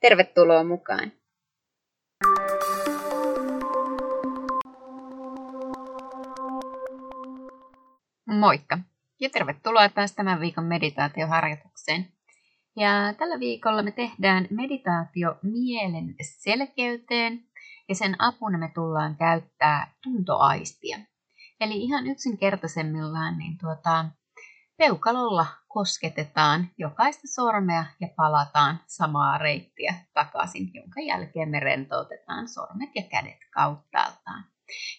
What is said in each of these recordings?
Tervetuloa mukaan! Moikka ja tervetuloa taas tämän viikon meditaatioharjoitukseen. Ja tällä viikolla me tehdään meditaatio mielen selkeyteen ja sen apuna me tullaan käyttää tuntoaistia. Eli ihan yksinkertaisemmillaan niin tuota, peukalolla kosketetaan jokaista sormea ja palataan samaa reittiä takaisin, jonka jälkeen me rentoutetaan sormet ja kädet kauttaaltaan.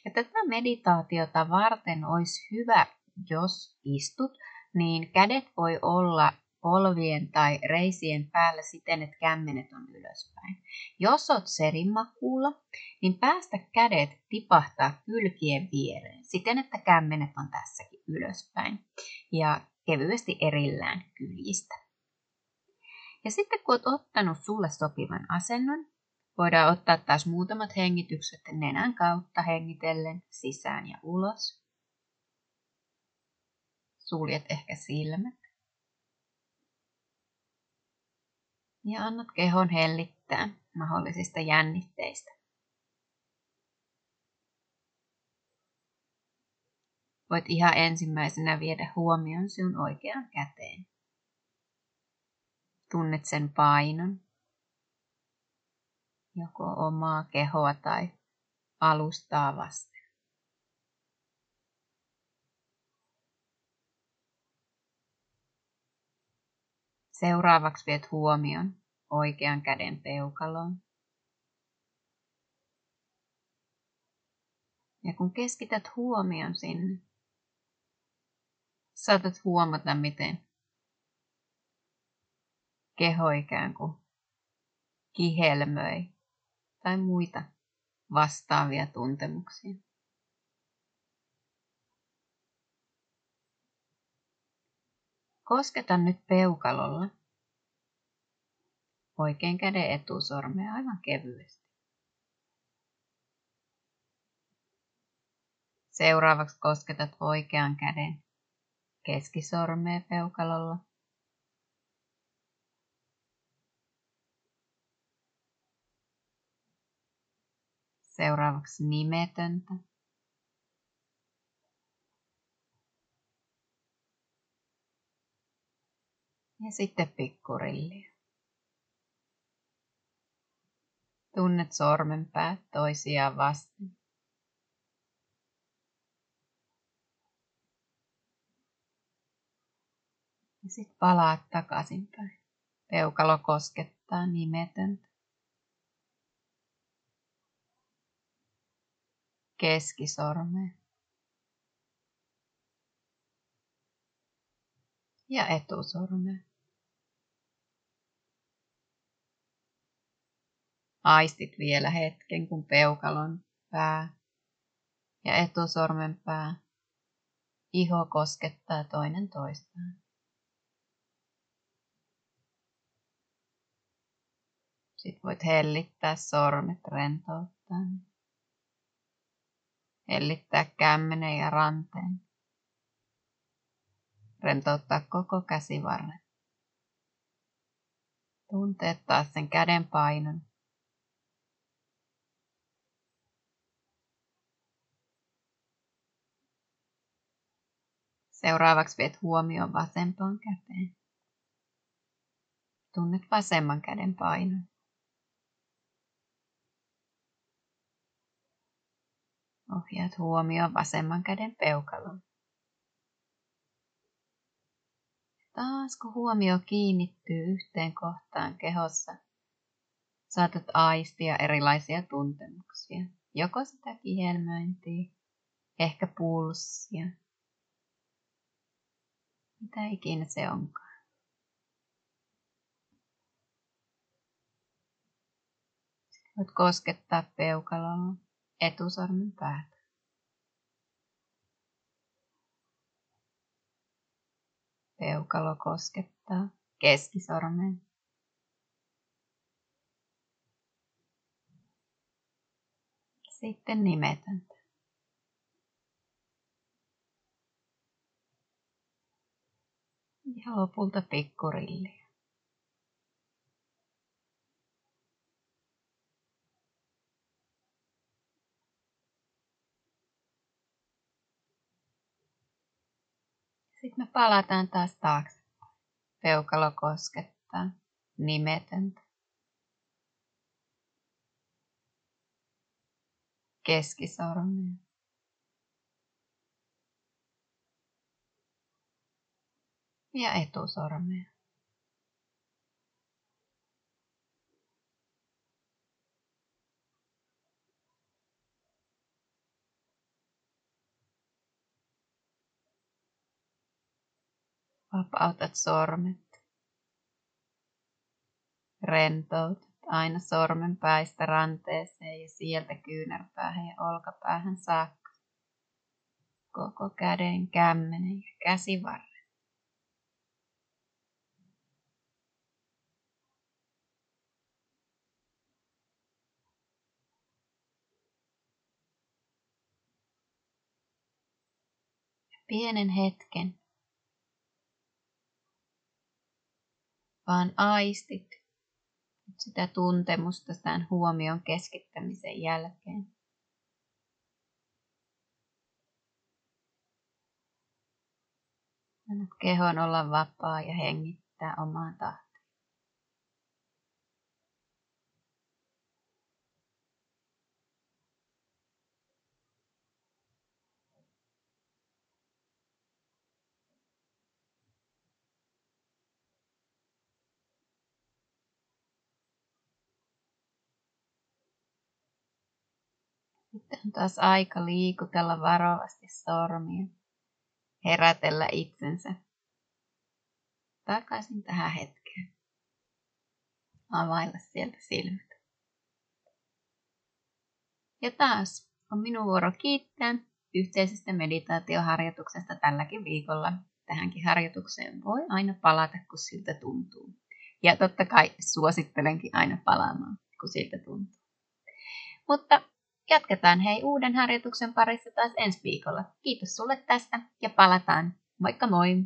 Ja tätä meditaatiota varten olisi hyvä, jos istut, niin kädet voi olla polvien tai reisien päällä siten, että kämmenet on ylöspäin. Jos olet serimakuulla, niin päästä kädet tipahtaa kylkien viereen siten, että kämmenet on tässäkin ylöspäin ja kevyesti erillään kyljistä. Ja sitten kun olet ottanut sulle sopivan asennon, voidaan ottaa taas muutamat hengitykset nenän kautta hengitellen sisään ja ulos. Suljet ehkä silmät. ja annat kehon hellittää mahdollisista jännitteistä. Voit ihan ensimmäisenä viedä huomion sinun oikeaan käteen. Tunnet sen painon, joko omaa kehoa tai alustaa vasten. Seuraavaksi viet huomion oikean käden peukaloon. Ja kun keskität huomion sinne, saatat huomata, miten keho ikään kuin kihelmöi tai muita vastaavia tuntemuksia. Kosketa nyt peukalolla oikein käden etusormea aivan kevyesti. Seuraavaksi kosketat oikean käden keskisormea peukalolla. Seuraavaksi nimetöntä. Ja sitten pikkurilliä. Tunnet sormenpäät toisiaan vasten. Ja sitten palaat takaisinpäin. Peukalo koskettaa nimetöntä. Keskisormea. Ja etusormea. Aistit vielä hetken, kun peukalon pää ja etusormen pää iho koskettaa toinen toistaan. Sitten voit hellittää sormet rentouttaa. Hellittää kämmenen ja ranteen. Rentouttaa koko käsivarren. Tunteet taas sen käden painon Seuraavaksi viet huomioon vasempaan käteen. Tunnet vasemman käden painon. Ohjaat huomioon vasemman käden peukaloon. Taas kun huomio kiinnittyy yhteen kohtaan kehossa, saatat aistia erilaisia tuntemuksia. Joko sitä kihelmöintiä, ehkä pulssia, mitä ikinä se onkaan. Voit koskettaa peukalolla etusormen päätä. Peukalo koskettaa keskisormeen. Sitten nimetöntä. Ja lopulta pikkurilli. Sitten me palataan taas taakse. Peukalo koskettaa nimetöntä. Keskisormea. Ja etusormea. Vapautat sormet. Rentoutat aina sormen päistä ranteeseen ja sieltä kyynärpäähän ja olkapäähän saakka. Koko käden kämmenen ja käsivarren. pienen hetken vaan aistit sitä tuntemusta tämän huomion keskittämisen jälkeen. Annat kehon olla vapaa ja hengittää omaan tahtoon. Sitten on taas aika liikutella varovasti sormia, herätellä itsensä takaisin tähän hetkeen. Availla sieltä silmät. Ja taas on minun vuoro kiittää yhteisestä meditaatioharjoituksesta tälläkin viikolla. Tähänkin harjoitukseen voi aina palata, kun siltä tuntuu. Ja totta kai suosittelenkin aina palaamaan, kun siltä tuntuu. Mutta Jatketaan hei uuden harjoituksen parissa taas ensi viikolla. Kiitos sulle tästä ja palataan. Moikka moi!